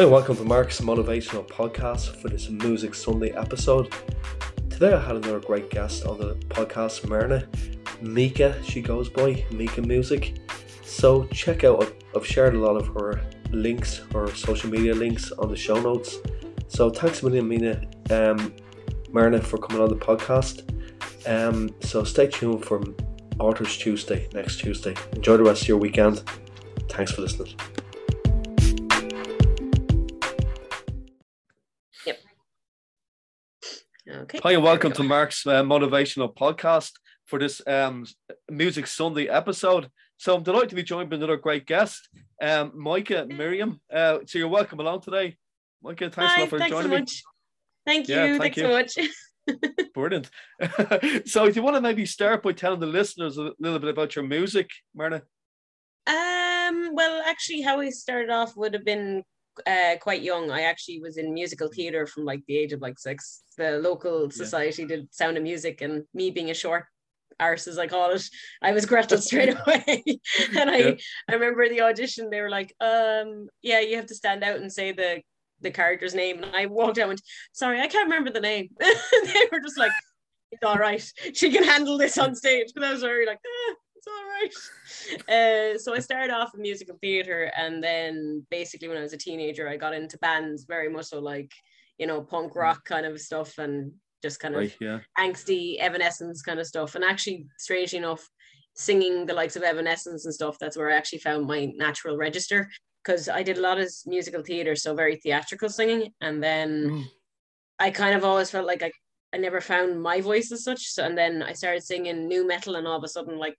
Hi, welcome to Mark's Motivational Podcast for this Music Sunday episode. Today I had another great guest on the podcast, Myrna. Mika, she goes by, Mika Music. So check out, I've shared a lot of her links, her social media links on the show notes. So thanks a million, Mina, um, Myrna, for coming on the podcast. Um, so stay tuned for Authors Tuesday next Tuesday. Enjoy the rest of your weekend. Thanks for listening. Okay. Hi, and welcome to Mark's uh, Motivational Podcast for this um, Music Sunday episode. So I'm delighted to be joined by another great guest, um, Micah Miriam. Uh, so you're welcome along today. Micah, thanks Hi, a lot for thanks joining so me. much. Thank you. Yeah, thank thanks you. so much. Brilliant. so do you want to maybe start by telling the listeners a little bit about your music, Myrna? Um, well, actually, how we started off would have been uh, quite young. I actually was in musical theatre from like the age of like six. The local society did Sound of Music, and me being a short arse, as I call it, I was Gretel straight away. and I, Yeah. I remember the audition. They were like, um, "Yeah, you have to stand out and say the the character's name." And I walked out and went, "Sorry, I can't remember the name." they were just like, "It's all right. She can handle this on stage." But I was very like, ah, "It's all right." Uh, so I started off in musical theatre, and then basically when I was a teenager, I got into bands very much so like you know punk rock kind of stuff, and just kind of Right, yeah. angsty Evanescence kind of stuff. And actually, strangely enough, singing the likes of Evanescence and stuff, that's where I actually found my natural register because I did a lot of musical theatre, so very theatrical singing. And then Mm. I kind of always felt like I, I never found my voice as such. So, and then I started singing new metal, and all of a sudden, like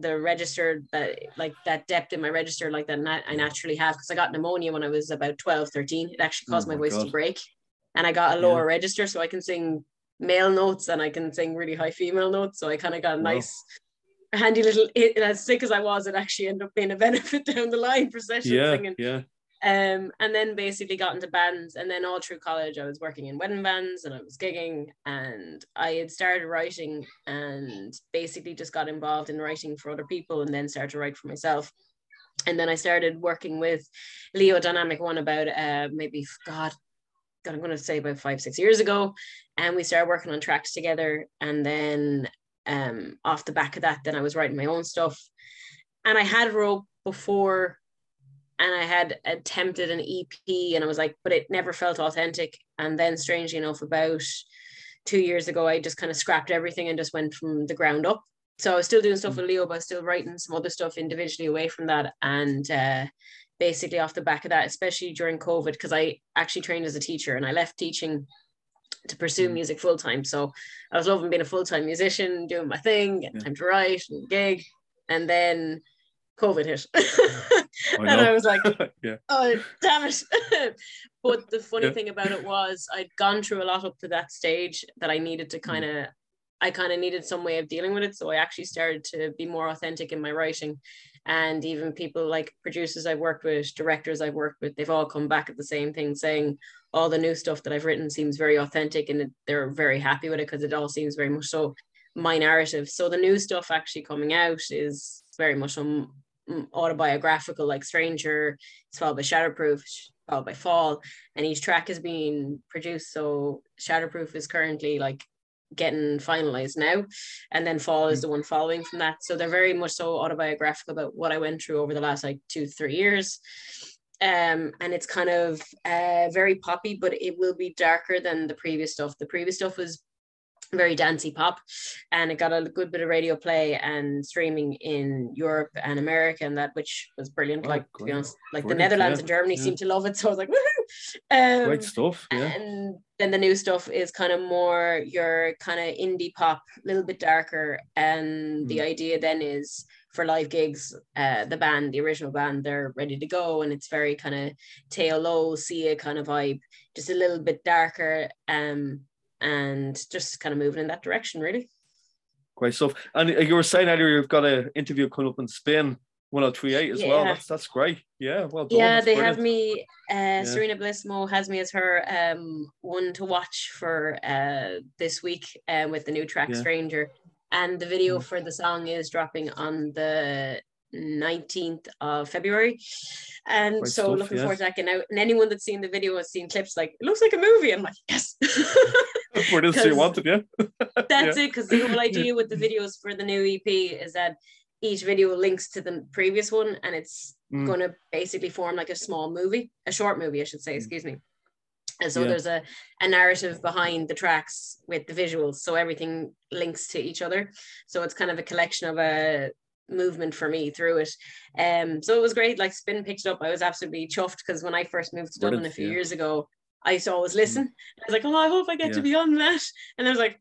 the register that like that depth in my register like that nat- I naturally have because I got pneumonia when I was about 12 13 it actually caused Oh my my voice to break and I got a Yeah. lower register so I can sing male notes and I can sing really high female notes so I kind of got a Wow. nice handy little it, and as sick as I was it actually ended up being a benefit down the line for session Yeah, singing yeah. Um, and then basically got into bands. And then all through college, I was working in wedding bands and I was gigging. And I had started writing and basically just got involved in writing for other people and then started to write for myself. And then I started working with Leo Dynamic One about uh, maybe, God, God, I'm going to say about five, six years ago. And we started working on tracks together. And then um, off the back of that, then I was writing my own stuff. And I had wrote before and I had attempted an EP and I was like, but it never felt authentic. And then strangely enough, about two years ago, I just kind of scrapped everything and just went from the ground up. So I was still doing stuff with Leo, but I was still writing some other stuff individually away from that. And uh, basically off the back of that, especially during COVID, because I actually trained as a teacher and I left teaching to pursue Mm. music full time. So I was loving being a full time musician, doing my thing, getting Yeah. time to write and gig. And then COVID hit. I and I know. was like, yeah. oh damn it but the funny Yeah. thing about it was i'd gone through a lot up to that stage that i needed to mm. kind of i kind of needed some way of dealing with it so i actually started to be more authentic in my writing and even people like producers i've worked with directors i've worked with they've all come back at the same thing saying all the new stuff that i've written seems very authentic and they're very happy with it because it all seems very much so my narrative so the new stuff actually coming out is very much um, autobiographical like stranger it's followed by Shatterproof, followed by Fall, and each track is being produced. So Shatterproof is currently like getting finalized now, and then Fall is the one following from that. So they're very much so autobiographical about what I went through over the last like two three years. Um, and it's kind of uh, very poppy, but it will be darker than the previous stuff. The previous stuff was very dancey pop and it got a good bit of radio play and streaming in Europe and America and that which was brilliant Oh, like to be honest like Brilliant, the Netherlands yeah, and Germany yeah. seemed to love it so I was like woohoo um, Great stuff. Yeah. and then the new stuff is kind of more your kind of indie pop a little bit darker and the Mm. idea then is for live gigs uh the band the original band they're ready to go and it's very kind of tail low see a kind of vibe just a little bit darker um and just kind of moving in that direction really Great stuff. And uh, you were saying earlier you've got an interview coming up in Spain 1038 as well. That's that's great. Yeah, well done. yeah That's they have me uh serena blissmo has me as her um one to watch for uh this week uh, with the new track Yeah. stranger and the video Mm. for the song is dropping on the 19th of February. And so looking yeah. forward to that getting out. And anyone that's seen the video has seen clips like, it looks like a movie. I'm like, yes. So you 'Cause- wanted, yeah? That's it. Because the whole idea with the videos for the new EP is that each video links to the previous one and it's Mm. going to basically form like a small movie, a short movie, I should say, excuse me. And so Yeah. there's a, a narrative behind the tracks with the visuals. So everything links to each other. So it's kind of a collection of a movement for me through it. Um, so it was great. Like Spin picked it up. I was absolutely chuffed because when I first moved to Dublin a few yeah. years ago, I used to always mm. listen. I was like, oh, I hope I get to be on that. And I was like,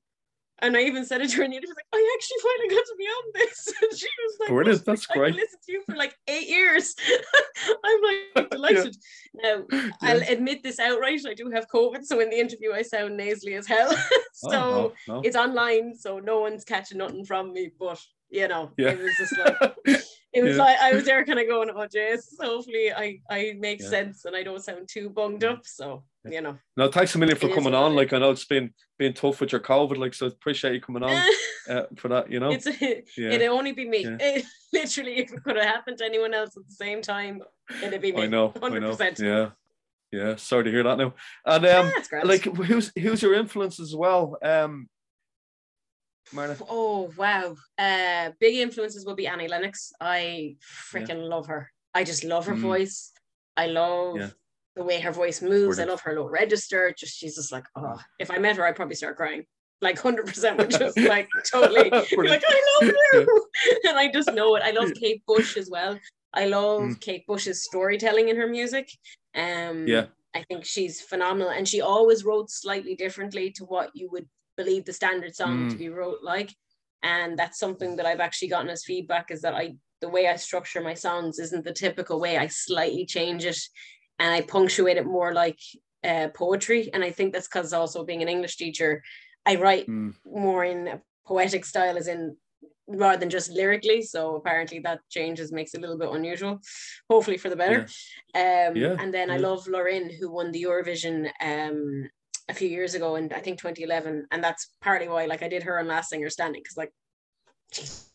and I even said it to her, and she was like, oh, I actually finally got to be on this. And she was like, Brilliant, "What? that's I've great." listened to you for like eight years. I'm like delighted. Now, I'll admit this outright. I do have COVID, so in the interview I sound nasally as hell. Oh, so Oh, no, no. it's online, so no one's catching nothing from me. But you know, Yeah. it was just like it was Yeah. like I was there kind of going, oh jeez, hopefully I I make Yeah. sense and I don't sound too bunged up. So you know. No, thanks a million for It coming on. Like I know it's been been tough with your COVID, like so appreciate you coming on uh, for that, you know. it's yeah. it'd only be me. It, literally, if it could have happened to anyone else at the same time, it'd be me. I know, I know. Yeah. Yeah. Sorry to hear that now. And um like who's who's your influence as well? Um Marna. Oh wow. Uh big influences will be Annie Lennox. I freaking love her. I just love her Mm. voice. I love Yeah. the way her voice moves. I love her low register. Just she's just like, oh, if I met her, I'd probably start crying. Like 100% would just like totally like, I love you. and I just know it. I love Kate Bush as well. I love Mm. Kate Bush's storytelling in her music. Um Yeah. I think she's phenomenal. And she always wrote slightly differently to what you would believe the standard song to Mm. be wrote like. And that's something that I've actually gotten as feedback is that I the way I structure my songs isn't the typical way. I slightly change it and I punctuate it more like uh, poetry. And I think that's because also being an English teacher, I write Mm. more in a poetic style as in rather than just lyrically. So apparently that changes makes it a little bit unusual, hopefully for the better. Um, Yeah, and then I love Lauren who won the Eurovision um, a few years ago and I think 2011. And that's partly why like I did her on Last Singer Standing because like, jeez,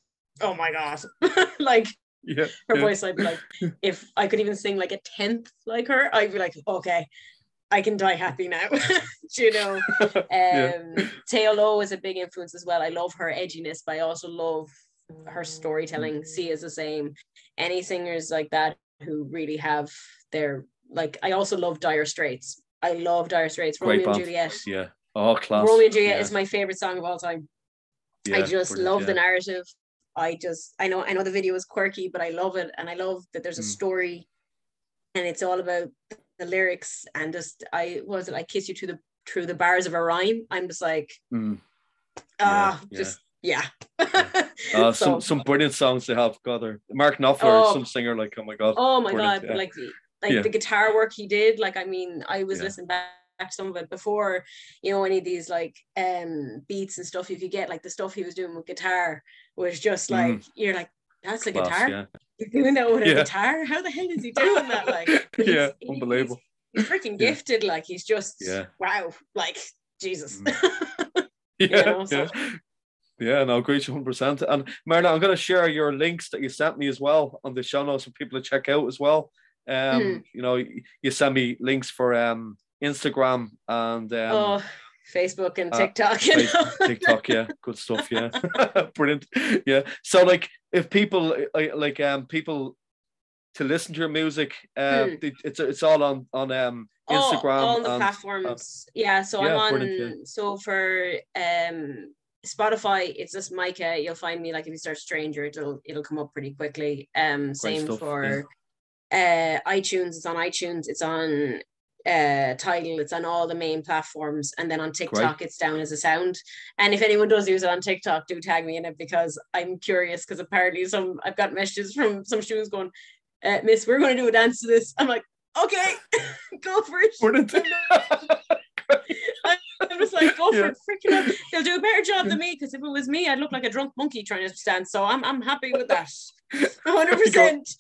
oh my God. like Yeah. her yeah. voice, I'd be like, if I could even sing like a tenth like her, I'd be like, okay, I can die happy now. Do you know? Um, Yeah. Teo Lo is a big influence as well. I love her edginess, but I also love her storytelling. Sia is the same. Any singers like that who really have their like. I also love Dire Straits. I love Dire Straits. Great Romeo and band. Juliet. Yeah. Oh class. Romeo and Juliet yeah. is my favorite song of all time. Yeah, I just love the narrative. I just I know I know the video is quirky, but I love it, and I love that there's a Mm. story, and it's all about the lyrics and just I was it I kiss you to the through the bars of a rhyme. I'm just like Mm. ah, yeah. just yeah. Uh, So- some some brilliant songs they have. God, they're- Mark Knopfler, Oh. some singer like oh my god. Oh my god! yeah. Like like Yeah. the guitar work he did. Like I mean, I was Yeah. listening back some of it before. You know, any of these like um beats and stuff. if You could get like the stuff he was doing with guitar was just Mm. like you're like that's a Class, guitar. yeah. You're doing that with a guitar. How the hell is he doing that? Like, but he's- yeah, unbelievable. He's, he's freaking Yeah. gifted. Like he's just Yeah. wow. Like Jesus. Mm. Yeah, know, so- yeah. Yeah, no, agree to 100%. And Marla, I'm going to share your links that you sent me as well on the show notes for people to check out as well. Um, Mhm. You know, you send me links for um, Instagram and um, oh, Facebook and uh, TikTok. You know? TikTok. Yeah, good stuff. Yeah, brilliant. Yeah. So, like, if people like, like um people to listen to your music, uh, Hmm. it- it's it's all on on um all- Instagram all, the and platforms. yeah, so yeah, I'm on. brilliant, So for um Spotify, it's just Micah. You'll find me like if you start Stranger, it'll it'll come up pretty quickly. Um, same stuff, for uh iTunes. It's on iTunes. It's on uh Tidal. It's on all the main platforms, and then on TikTok, it's down as a sound. And if anyone does use it on TikTok, do tag me in it because I'm curious. Because apparently, some I've got messages from some shoes going, uh, "Miss, we're going to do a dance to this." I'm like, okay, go for it. I'm just like, go for Yeah. it, freaking hell. They'll do a better job than me because if it was me, I'd look like a drunk monkey trying to stand. So I'm, I'm happy with that. 100%.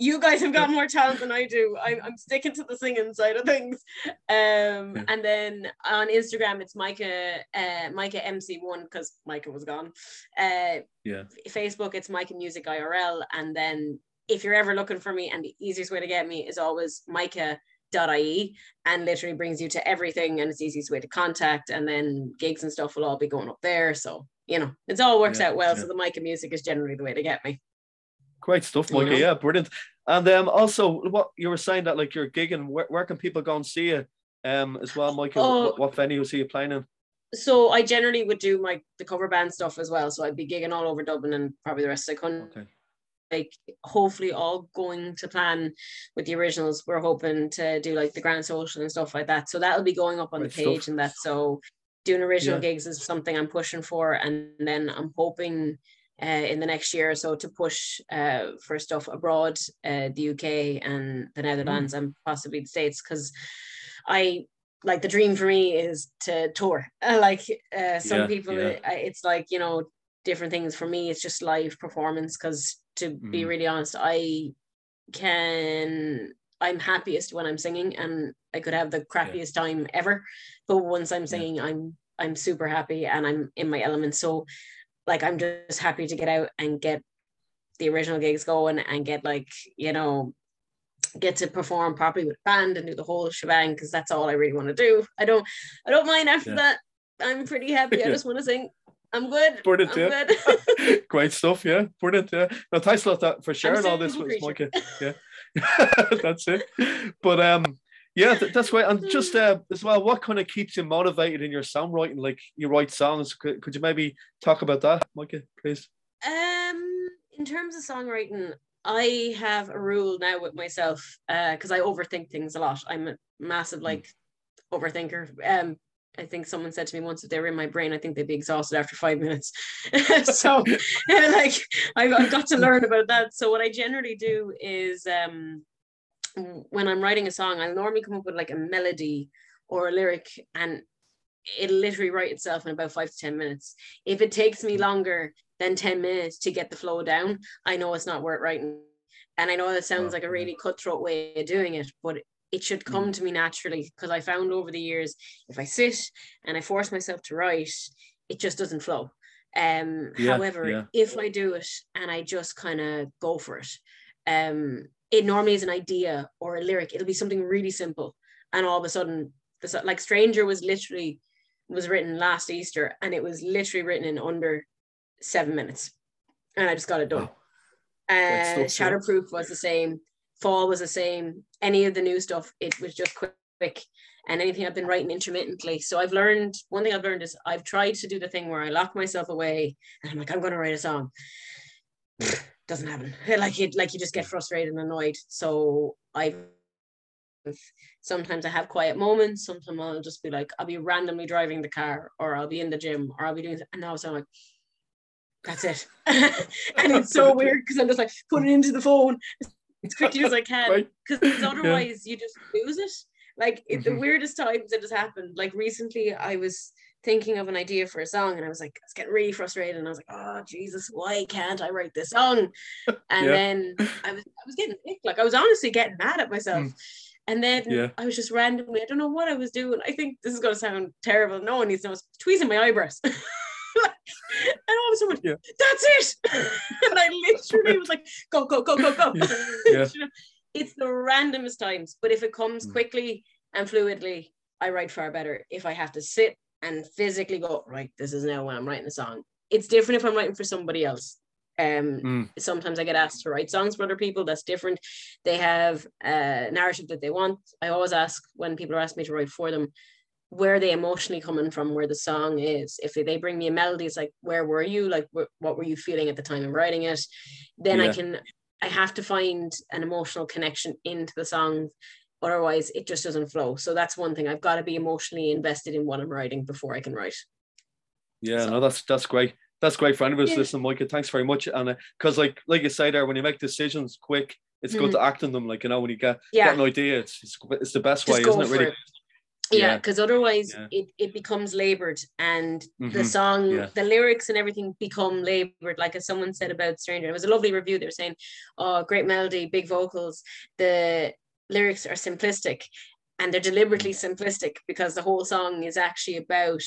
You guys have got more talent than I do. I'm, I'm sticking to the singing side of things. Um, and then on Instagram, it's Micah, uh, Micah MC1 because Micah was gone. Uh, yeah. Facebook, it's Micah Music IRL. And then if you're ever looking for me, and the easiest way to get me is always Micah.ie and literally brings you to everything and it's the easiest way to contact. And then gigs and stuff will all be going up there. So, you know, it's all works yeah, out well. Yeah. So the Micah music is generally the way to get me. Great stuff, Micah. Yeah, brilliant. And um, also, what you were saying that like you're gigging, where, where can people go and see you um, as well, Michael? Oh, what, what venues are you playing in? So I generally would do my the cover band stuff as well. So I'd be gigging all over Dublin and probably the rest of the country. Okay. Like hopefully all going to plan with the originals. We're hoping to do like the grand social and stuff like that. So that'll be going up on Great the page stuff. and that. So doing original yeah. gigs is something I'm pushing for, and then I'm hoping uh, in the next year or so to push uh, for stuff abroad, uh, the UK and the Netherlands mm. and possibly the States, because I like the dream for me is to tour. like uh, some yeah, people, yeah. it's like you know different things. For me, it's just live performance. Because to mm. be really honest, I can I'm happiest when I'm singing, and I could have the crappiest yeah. time ever. But once I'm singing, I'm I'm super happy and I'm in my element. So like I'm just happy to get out and get the original gigs going and get like, you know, get to perform properly with band and do the whole shebang because that's all I really want to do. I don't I don't mind after yeah. that. I'm pretty happy. I just want to sing. I'm good. Brilliant, I'm yeah. Good. Great stuff, yeah. Brilliant, yeah. No, thanks a lot for sharing all this with Micah. Yeah. that's it. But um yeah, that's right. And just uh, as well, what kind of keeps you motivated in your songwriting? Like you write songs, could, could you maybe talk about that, Micah, please? Um, in terms of songwriting, I have a rule now with myself because uh, I overthink things a lot. I'm a massive hmm. like mm. overthinker. Um, I think someone said to me once if they were in my brain, I think they'd be exhausted after five minutes. so, like, I've, I've got to learn about that. So, what I generally do is um, when I'm writing a song, I'll normally come up with like a melody or a lyric and it'll literally write itself in about five to 10 minutes. If it takes me longer than 10 minutes to get the flow down, I know it's not worth writing. And I know that sounds like a really cutthroat way of doing it, but it should come mm. to me naturally because I found over the years if I sit and I force myself to write, it just doesn't flow. Um, yeah, however, yeah. if I do it and I just kind of go for it, um, it normally is an idea or a lyric. It'll be something really simple, and all of a sudden, like "Stranger" was literally was written last Easter, and it was literally written in under seven minutes, and I just got it done. Wow. Uh, Shatterproof was the same. Fall was the same. Any of the new stuff, it was just quick, quick. And anything I've been writing intermittently. So I've learned one thing I've learned is I've tried to do the thing where I lock myself away and I'm like, I'm going to write a song doesn't happen. Like it, like you just get frustrated and annoyed. So I sometimes I have quiet moments. Sometimes I'll just be like, I'll be randomly driving the car, or I'll be in the gym, or I'll be doing, and now I'm like, that's it. and it's so weird because I'm just like putting it into the phone as quickly as I can because otherwise yeah. you just lose it. Like mm-hmm. the weirdest times it has happened. Like recently, I was thinking of an idea for a song and I was like, I was getting really frustrated and I was like, oh Jesus, why can't I write this song? And yeah. then I was I was getting like I was honestly getting mad at myself. Mm. And then yeah. I was just randomly, I don't know what I was doing. I think this is gonna sound terrible. No one needs to know. I was tweezing my eyebrows. and all of a sudden, yeah. that's it. and I literally was like, go, go, go, go, go. Yeah. it's the randomest times, but if it comes mm. quickly and fluidly, I write far better. If I have to sit and physically go right this is now when i'm writing a song. It's different if i'm writing for somebody else. Um mm. sometimes i get asked to write songs for other people. That's different. They have a narrative that they want. I always ask when people are asking me to write for them where are they emotionally coming from where the song is? If they bring me a melody it's like where were you? Like wh- what were you feeling at the time of writing it? Then yeah. i can i have to find an emotional connection into the song otherwise it just doesn't flow so that's one thing i've got to be emotionally invested in what i'm writing before i can write yeah so. no that's that's great that's great for who's yeah. listening micah thanks very much and because uh, like like you say there when you make decisions quick it's mm. good to act on them like you know when you get, yeah. get an idea it's, it's, it's the best just way isn't it really it. yeah because yeah, otherwise yeah. it, it becomes labored and mm-hmm. the song yeah. the lyrics and everything become labored like as someone said about stranger it was a lovely review they were saying oh great melody big vocals the lyrics are simplistic and they're deliberately simplistic because the whole song is actually about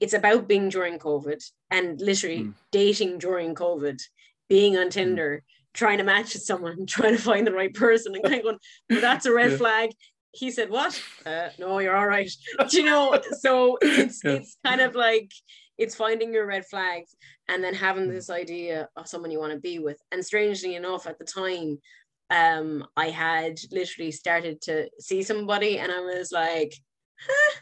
it's about being during covid and literally mm. dating during covid being on mm. tinder trying to match with someone trying to find the right person and kind of going well, that's a red flag he said, "What? Uh, no, you're all right." Do you know, so it's yeah. it's kind of like it's finding your red flags and then having this idea of someone you want to be with. And strangely enough, at the time, um, I had literally started to see somebody, and I was like, huh,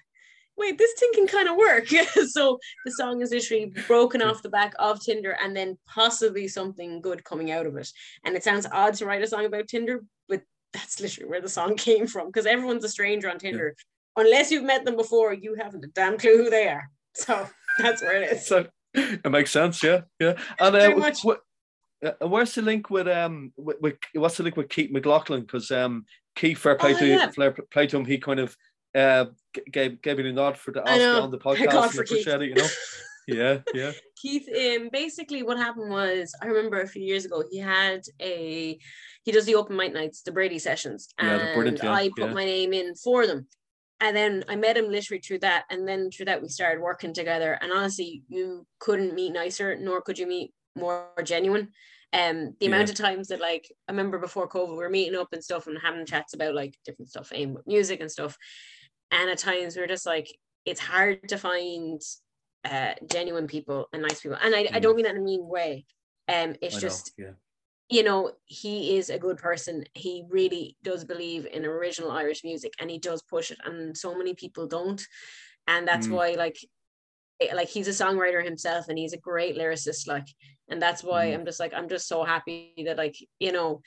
"Wait, this thing can kind of work." so the song is literally broken off the back of Tinder, and then possibly something good coming out of it. And it sounds odd to write a song about Tinder, but that's literally where the song came from because everyone's a stranger on Tinder. Yeah. Unless you've met them before, you haven't a damn clue who they are. So that's where it is. So it makes sense, yeah, yeah. And uh, what, what, uh, where's the link with um with, with, what's the link with Keith McLaughlin? Because um Keith fair play oh, to yeah. fair play to him, he kind of uh gave gave me a nod for the Oscar on the podcast. For Keith. It, you know. yeah, yeah. Keith, um, basically what happened was I remember a few years ago he had a he does the open mic nights, the Brady sessions, and yeah, I put yeah. my name in for them. And then I met him literally through that, and then through that we started working together. And honestly, you couldn't meet nicer, nor could you meet more genuine. Um, the yeah. amount of times that like I remember before COVID, we were meeting up and stuff and having chats about like different stuff, aim with music and stuff. And at times we are just like, it's hard to find uh, genuine people and nice people. And I, mm. I don't mean that in a mean way. Um, it's I just, know, yeah. you know, he is a good person. He really does believe in original Irish music and he does push it. And so many people don't. And that's mm. why, like, like he's a songwriter himself and he's a great lyricist. Like, and that's why mm. I'm just like, I'm just so happy that, like, you know,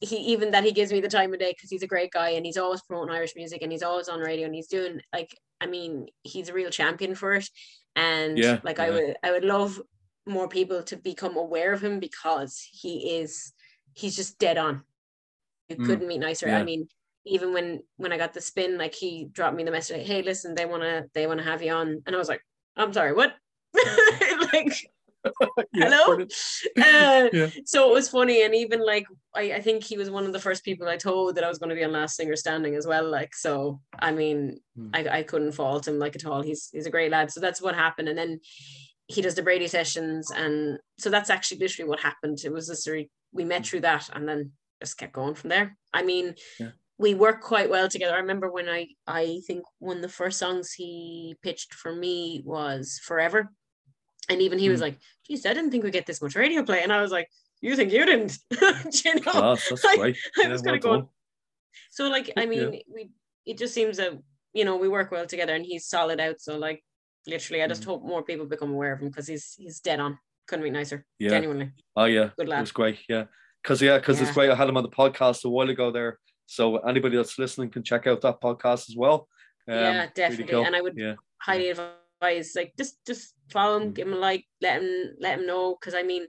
he even that he gives me the time of day because he's a great guy and he's always promoting Irish music and he's always on radio and he's doing like I mean he's a real champion for it and yeah, like yeah. I would I would love more people to become aware of him because he is he's just dead on. You mm, couldn't meet nicer. Yeah. I mean, even when when I got the spin, like he dropped me the message, like, "Hey, listen, they wanna they wanna have you on," and I was like, "I'm sorry, what?" like hello uh, yeah. so it was funny and even like I, I think he was one of the first people i told that i was going to be on last singer standing as well like so i mean mm. I, I couldn't fault him like at all he's he's a great lad so that's what happened and then he does the brady sessions and so that's actually literally what happened it was just we met through that and then just kept going from there i mean yeah. We work quite well together i remember when i i think one of the first songs he pitched for me was forever and even he was hmm. like, geez, I didn't think we'd get this much radio play. And I was like, you think you didn't? you know? Oh, that's like, great. I was kind of going. So like, I mean, yeah. we it just seems that you know we work well together, and he's solid out. So like, literally, I just mm. hope more people become aware of him because he's he's dead on. Couldn't be nicer. Yeah. Genuinely. Oh yeah. Good lad. It was great. Yeah. Because yeah, because yeah. it's great. I had him on the podcast a while ago there. So anybody that's listening can check out that podcast as well. Um, yeah, definitely. Really cool. And I would yeah. highly advise like just just follow him, mm. give him a like, let him let him know. Because I mean,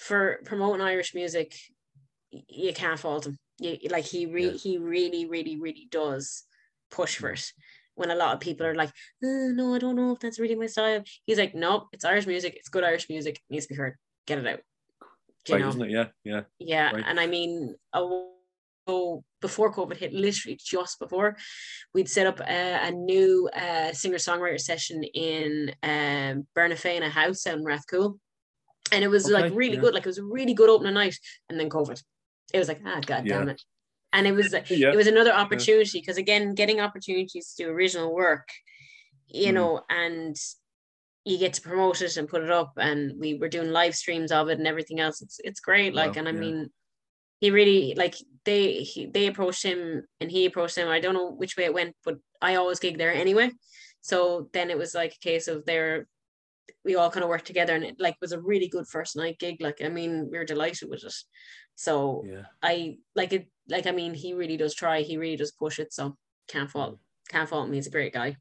for promoting Irish music, you can't fault him. You, like he re- yeah. he really really really does push for mm. it. When a lot of people are like, oh, no, I don't know if that's really my style. He's like, no, it's Irish music. It's good Irish music. It needs to be heard. Get it out. Do right, isn't it? Yeah, yeah. Yeah, right. and I mean, a so before COVID hit, literally just before, we'd set up a, a new uh, singer songwriter session in um, Bernafena House out in Rathcoole. And it was okay, like really yeah. good. Like it was a really good opening night. And then COVID. It was like, ah, God yeah. damn it. And it was yeah. it was another opportunity because again, getting opportunities to do original work, you mm. know, and you get to promote it and put it up. And we were doing live streams of it and everything else. It's it's great. Like, and I mean, he really like they he, they approached him and he approached him. I don't know which way it went, but I always gig there anyway. So then it was like a case of there we all kind of worked together and it like was a really good first night gig. Like I mean, we were delighted with it. So yeah. I like it like I mean he really does try, he really does push it. So can't fault can't fault me. He's a great guy.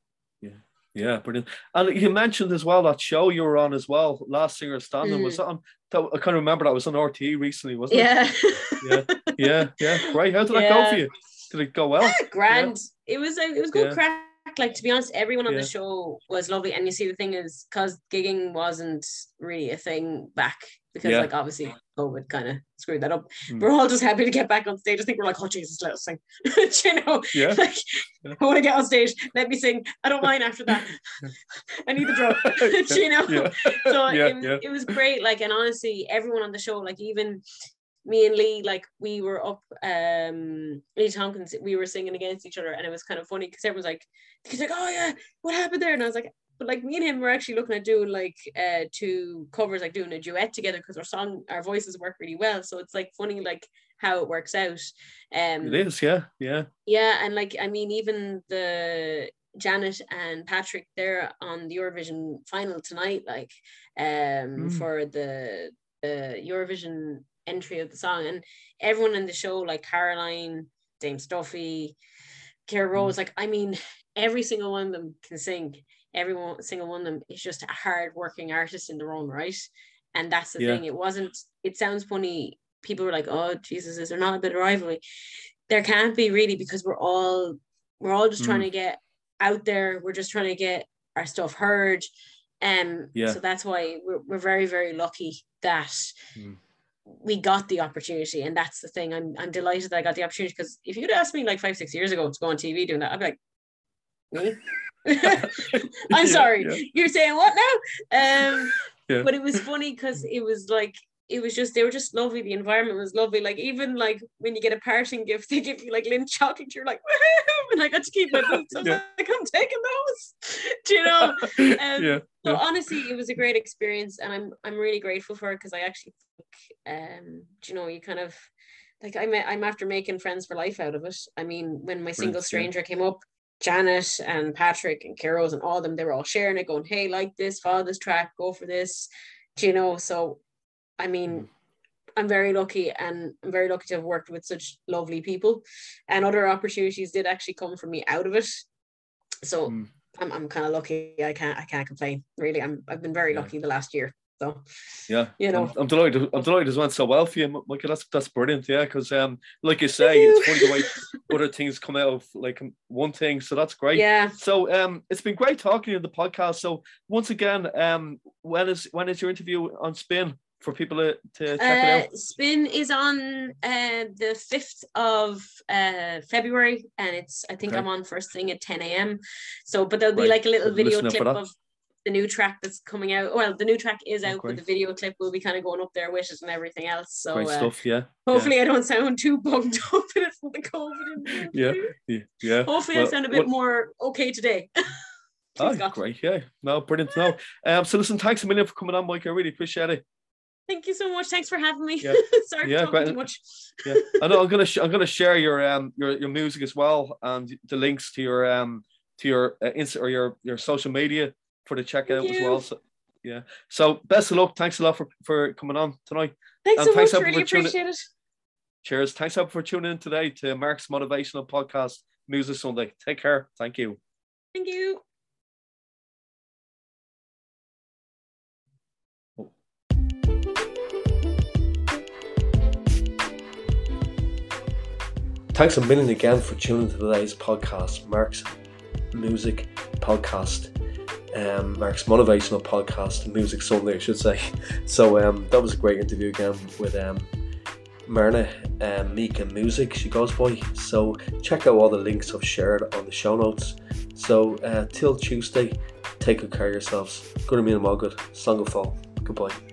Yeah. Yeah, brilliant. And you mentioned as well that show you were on as well, Last Singer Standing. Mm. Was that on? That, I can't remember. That was on RTE recently, wasn't yeah. it? Yeah. yeah, yeah, Great. How did yeah. that go for you? Did it go well? Yeah, grand. Yeah. It was a, it was good crack. like to be honest, everyone on Yeah. the show was lovely. And you see, the thing is, because gigging wasn't really a thing back, because Yeah. like obviously COVID kind of screwed that up. Mm. We're all just happy to get back on stage. I think we're like, oh Jesus, let us sing. You know, Yeah. like Yeah. I want to get on stage. Let me sing. I don't mind after that. I need the drum. You know? So it, it was great like and honestly everyone on the show like even me and lee like we were up um lee tompkins we were singing against each other and it was kind of funny because everyone's like he's like oh yeah what happened there and i was like but like me and him were actually looking at doing like uh two covers like doing a duet together because our song our voices work really well so it's like funny like how it works out um It is, yeah, yeah. yeah, and like I mean, even the Janet and Patrick, they're on the Eurovision final tonight, like um Mm. for the the Eurovision entry of the song, and everyone in the show, like Caroline, Dame Stuffy, Kara Mm. Rose, like I mean, every single one of them can sing. Every one, single one of them is just a hard working artist in their own right, and that's the Yeah. thing. It wasn't. It sounds funny. People were like, "Oh Jesus, is there not a bit of rivalry?" there can't be really because we're all we're all just trying Mm. to get out there we're just trying to get our stuff heard um Yeah. so that's why we're, we're very very lucky that Mm. we got the opportunity and that's the thing I'm, I'm delighted that I got the opportunity because if you'd asked me like five six years ago to go on TV doing that I'd be like me I'm Yeah, sorry yeah. you're saying what now um Yeah. but it was funny because it was like it was just they were just lovely. The environment was lovely. Like even like when you get a parting gift, they give you like Lindt chocolate. You're like, Woohoo! and I got to keep my boots. I was Yeah. like, I'm taking those. Do you know? Um, yeah, So yeah. honestly, it was a great experience, and I'm I'm really grateful for it because I actually think, um, do you know, you kind of like I'm I'm after making friends for life out of it. I mean, when my single stranger came up, Janet and Patrick and Kiros and all of them, they were all sharing it, going, "Hey, like this, follow this track, go for this." Do you know? So, I mean. Mm. I'm very lucky and I'm very lucky to have worked with such lovely people and other opportunities did actually come for me out of it. So Mm. I'm, I'm kind of lucky. I can't I can't complain. Really, I'm I've been very Yeah. lucky the last year. So Yeah, You know. I'm, I'm delighted. I'm delighted it went so well for you, Michael. That's that's brilliant. Yeah, because um, like you say, it's funny the way other things come out of like one thing. So that's great. yeah, So um, it's been great talking to you in the podcast. So once again, um, when is when is your interview on Spin for people to, check it uh, out? Spin is on uh, the fifth of uh, February, and it's I think Okay. I'm on first thing at 10 a.m. So, but there'll be Right. like a little video listen out for clip of the new track that's coming out. Well, the new track is Oh, out, great. but the video clip will be kind of going up there with it and everything else. So uh, stuff. Yeah. hopefully I don't sound too bugged up in it from the COVID. Yeah. Yeah. yeah. Hopefully I sound a bit well- more okay today. Oh, God. great. Yeah. No, brilliant. No. Um, so listen, thanks a million for coming on, Mike. I really appreciate it. Thank you so much. Thanks for having me. Yeah. Sorry Yeah, for talking too much. Yeah. I know I'm gonna sh- I'm gonna share your um your, your music as well and the links to your um to your uh, Insta or your your social media for the checkout as well. So yeah. So best of luck. Thanks a lot for for coming on tonight. Thanks And so thanks, much. Really appreciate it. Cheers. Thanks for tuning in today to Mark's motivational podcast, Music Sunday. Take care. Thank you. Thank you. Thanks a million again for tuning to today's podcast, Mark's Music Podcast, um, Mark's Motivational Podcast, Music Sunday, I should say. So um, that was a great interview again with um, Myrna um, Mika Music, she goes by. So check out all the links I've shared on the show notes. So uh, till Tuesday, take good care of yourselves. Good to meet them all good. Song of fall. Goodbye.